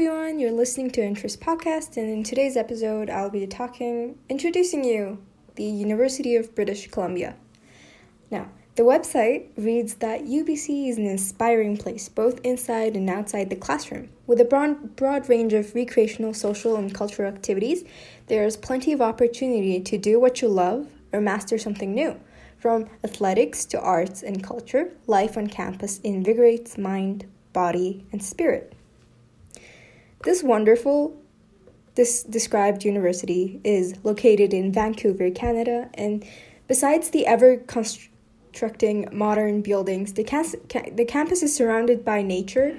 everyone, you're listening to Interest Podcast, and in today's episode, I'll be talking, introducing you the University of British Columbia. Now, the website reads that UBC is an inspiring place, both inside and outside the classroom. With a broad, broad range of recreational, social, and cultural activities, there is plenty of opportunity to do what you love or master something new. From athletics to arts and culture, life on campus invigorates mind, body, and spirit. This wonderful this described university is located in Vancouver, Canada, and besides the ever constructing modern buildings, the, cas- ca- the campus is surrounded by nature,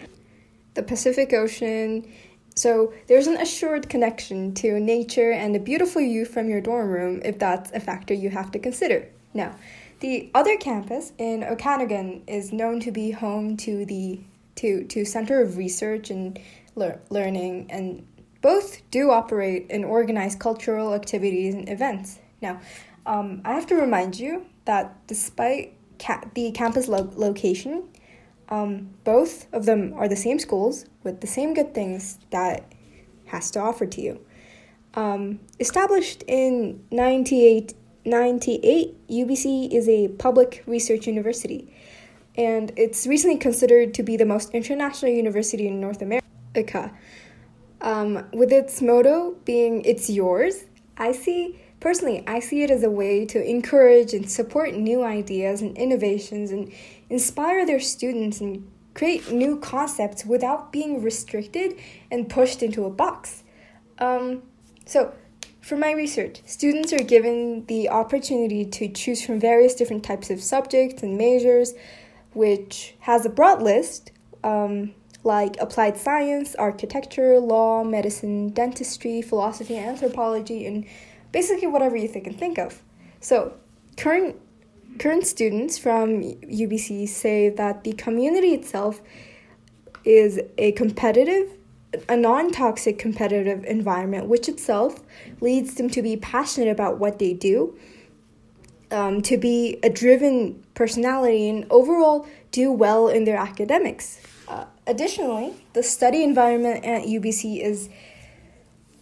the Pacific Ocean, so there's an assured connection to nature and a beautiful view from your dorm room if that's a factor you have to consider. Now, the other campus in Okanagan is known to be home to the to to Center of Research and lear- Learning, and both do operate and organize cultural activities and events. Now, um, I have to remind you that despite ca- the campus lo- location, um, both of them are the same schools with the same good things that has to offer to you. Um, established in 98 98, UBC is a public research university, and it's recently considered to be the most international university in North America. Um, with its motto being "It's yours," I see personally I see it as a way to encourage and support new ideas and innovations and inspire their students and create new concepts without being restricted and pushed into a box. Um, so for my research, students are given the opportunity to choose from various different types of subjects and majors, which has a broad list um, like applied science, architecture, law, medicine, dentistry, philosophy, anthropology, and basically whatever you think and think of. So, current current students from UBC say that the community itself is a competitive a non toxic competitive environment, which itself leads them to be passionate about what they do, um, to be a driven personality, and overall do well in their academics. Additionally, the study environment at UBC is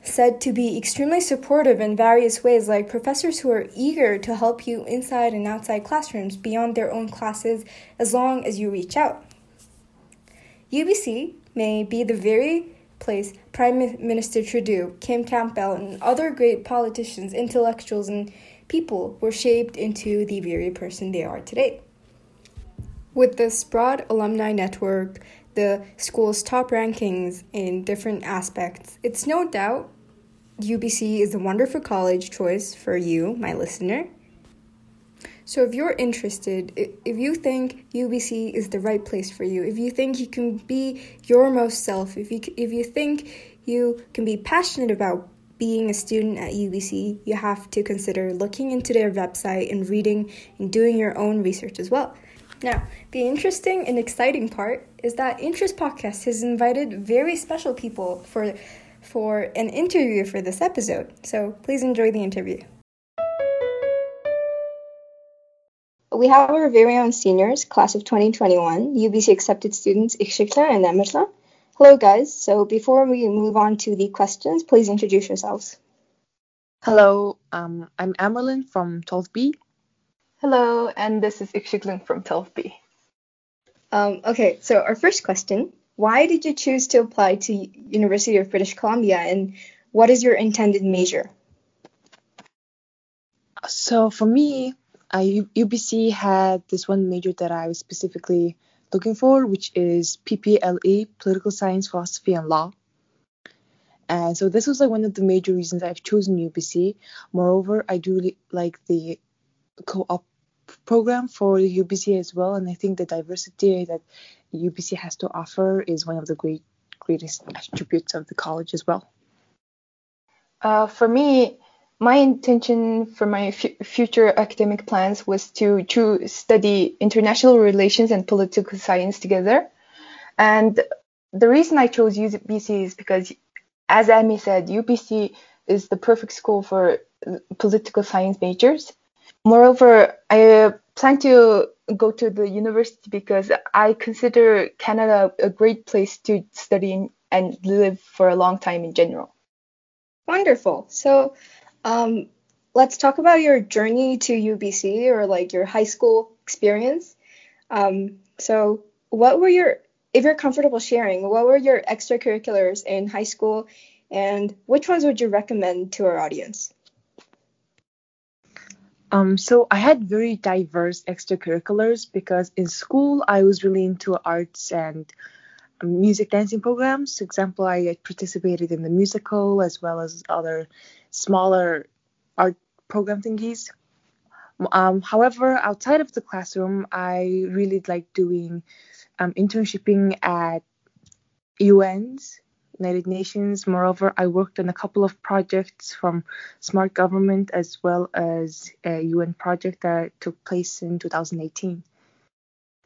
said to be extremely supportive in various ways, like professors who are eager to help you inside and outside classrooms beyond their own classes as long as you reach out. UBC may be the very place, Prime Minister Trudeau, Kim Campbell, and other great politicians, intellectuals, and people were shaped into the very person they are today. With this broad alumni network, the school's top rankings in different aspects, it's no doubt UBC is a wonderful college choice for you, my listener. So if you're interested, if you think UBC is the right place for you, if you think you can be your most self, if you if you think you can be passionate about being a student at UBC, you have to consider looking into their website and reading and doing your own research as well. Now, the interesting and exciting part is that Interest Podcast has invited very special people for for an interview for this episode. So please enjoy the interview. we have our very own seniors, class of 2021, UBC accepted students Ikshikla and Emerla. Hello, guys. So before we move on to the questions, please introduce yourselves. Hello, um, I'm Amerlin from 12B. Hello, and this is Ikshiklan from 12B. Um, okay, so our first question, why did you choose to apply to University of British Columbia and what is your intended major? So for me, I, UBC had this one major that I was specifically looking for, which is PPLE, Political Science, Philosophy, and Law. And so this was like one of the major reasons I've chosen UBC. Moreover, I do li- like the co-op program for UBC as well, and I think the diversity that UBC has to offer is one of the great greatest attributes of the college as well. Uh, for me, my intention for my f- future academic plans was to, to study international relations and political science together. And the reason I chose UBC is because, as Amy said, UBC is the perfect school for political science majors. Moreover, I plan to go to the university because I consider Canada a great place to study and live for a long time in general. Wonderful. So, um, let's talk about your journey to UBC or like your high school experience. Um, so, what were your, if you're comfortable sharing, what were your extracurriculars in high school and which ones would you recommend to our audience? Um, so I had very diverse extracurriculars because in school I was really into arts and music dancing programs. For example, I participated in the musical as well as other smaller art program thingies. Um, however, outside of the classroom, I really like doing um, at UNs United Nations. Moreover, I worked on a couple of projects from Smart Government as well as a UN project that took place in 2018.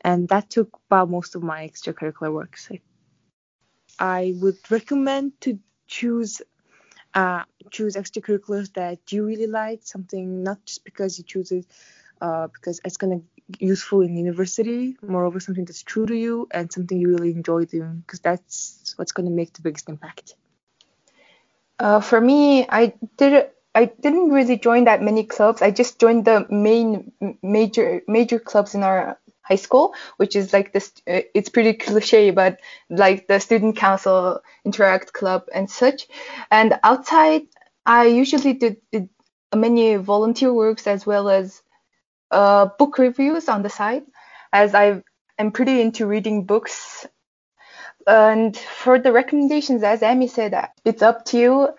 And that took about most of my extracurricular works. I would recommend to choose uh, choose extracurriculars that you really like, something not just because you choose it uh, because it's gonna useful in university, moreover something that's true to you and something you really enjoy doing because that's what's going to make the biggest impact. Uh, for me, I did I didn't really join that many clubs. I just joined the main major major clubs in our high school, which is like this. Uh, it's pretty cliche, but like the student council, interact club, and such. And outside, I usually did, did many volunteer works as well as uh, book reviews on the side, as I am pretty into reading books. And for the recommendations, as Amy said, it's up to you.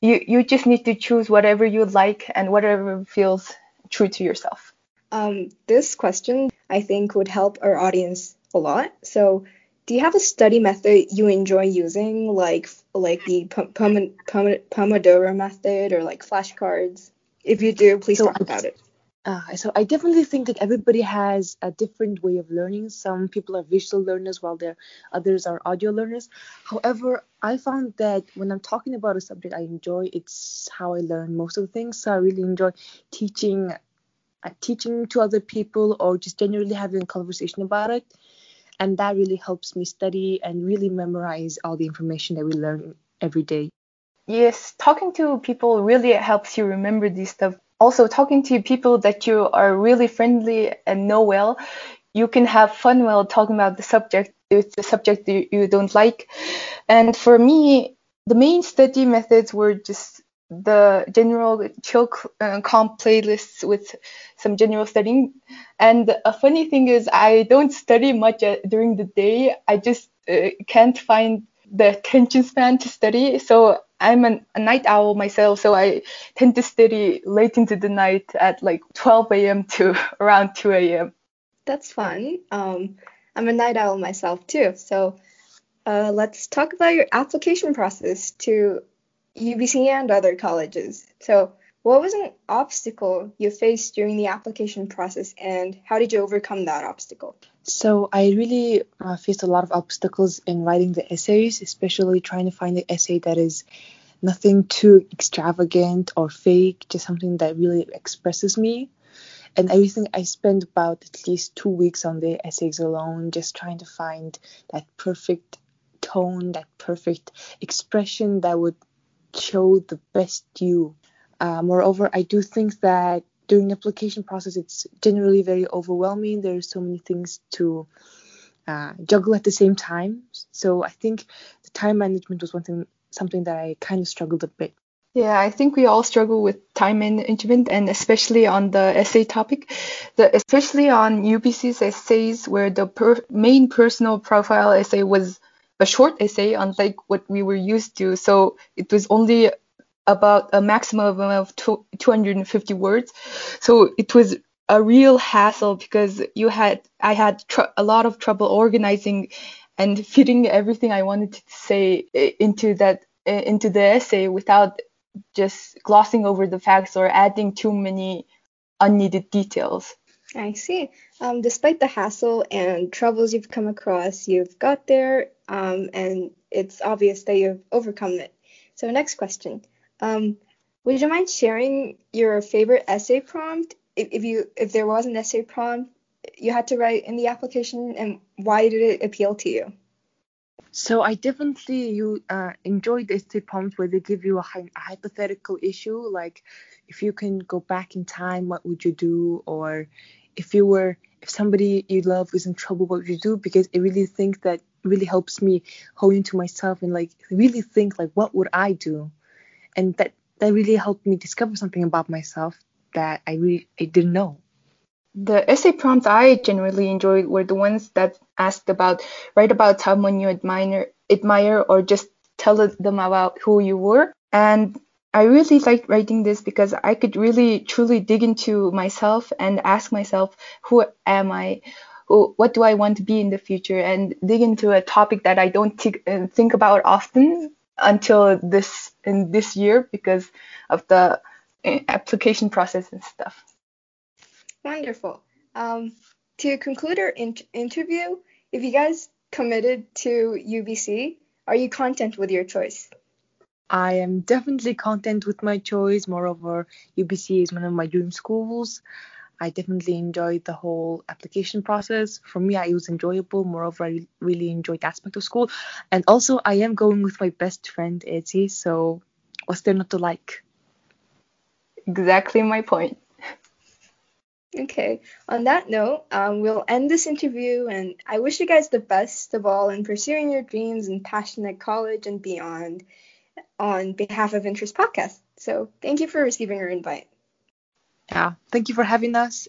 You you just need to choose whatever you like and whatever feels true to yourself. Um, this question I think would help our audience a lot. So, do you have a study method you enjoy using, like like the Pomodoro method or like flashcards? If you do, please so talk about it. Uh, so I definitely think that everybody has a different way of learning. Some people are visual learners while there others are audio learners. However, I found that when I'm talking about a subject I enjoy, it's how I learn most of the things. So I really enjoy teaching uh, teaching to other people or just generally having a conversation about it. And that really helps me study and really memorize all the information that we learn every day. Yes, talking to people really helps you remember this stuff also talking to people that you are really friendly and know well you can have fun while talking about the subject if the subject you, you don't like. And for me the main study methods were just the general chill uh, comp playlists with some general studying. And a funny thing is i don't study much uh, during the day. I just uh, can't find the attention span to study. So I'm an, a night owl myself, so I tend to study late into the night at like 12 a.m. to around 2 a.m. That's fun. Um, I'm a night owl myself too. So uh, let's talk about your application process to UBC and other colleges. So, what was an obstacle you faced during the application process, and how did you overcome that obstacle? So, I really uh, faced a lot of obstacles in writing the essays, especially trying to find the essay that is nothing too extravagant or fake, just something that really expresses me. And everything I spent about at least two weeks on the essays alone, just trying to find that perfect tone, that perfect expression that would show the best you. Uh, moreover, I do think that during the application process, it's generally very overwhelming. There's so many things to uh, juggle at the same time. So I think the time management was one thing something that I kind of struggled a bit. Yeah, I think we all struggle with time management, and especially on the essay topic, the, especially on UBC's essays, where the per, main personal profile essay was a short essay, unlike what we were used to. So it was only about a maximum of two, 250 words. So it was a real hassle because you had I had a lot of trouble organizing and fitting everything I wanted to say into that into the essay without just glossing over the facts or adding too many unneeded details. I see. Um, despite the hassle and troubles you've come across, you've got there, um, and it's obvious that you've overcome it. So, next question: um, Would you mind sharing your favorite essay prompt? If, if you if there was an essay prompt you had to write in the application, and why did it appeal to you? So I definitely you uh, enjoyed the essay prompts where they give you a, a hypothetical issue, like if you can go back in time, what would you do? Or if you were if somebody you love is in trouble, what would you do? Because I really think that really helps me hone into myself and like really think like what would I do, and that that really helped me discover something about myself that I really I didn't know. The essay prompts I generally enjoyed were the ones that asked about write about someone you admire admire or just tell them about who you were. And I really liked writing this because I could really truly dig into myself and ask myself who am I? What do I want to be in the future and dig into a topic that I don't uh, think about often until this in this year because of the uh, application process and stuff. Wonderful. Um, to conclude our in- interview, if you guys committed to UBC, are you content with your choice? I am definitely content with my choice. Moreover, UBC is one of my dream schools. I definitely enjoyed the whole application process. For me, it was enjoyable. Moreover, I really enjoyed the aspect of school. And also, I am going with my best friend, Etsy. So, what's there not to like? Exactly my point. Okay. On that note, um, we'll end this interview, and I wish you guys the best of all in pursuing your dreams and passion at college and beyond on behalf of Interest Podcast. So thank you for receiving our invite. Yeah, thank you for having us.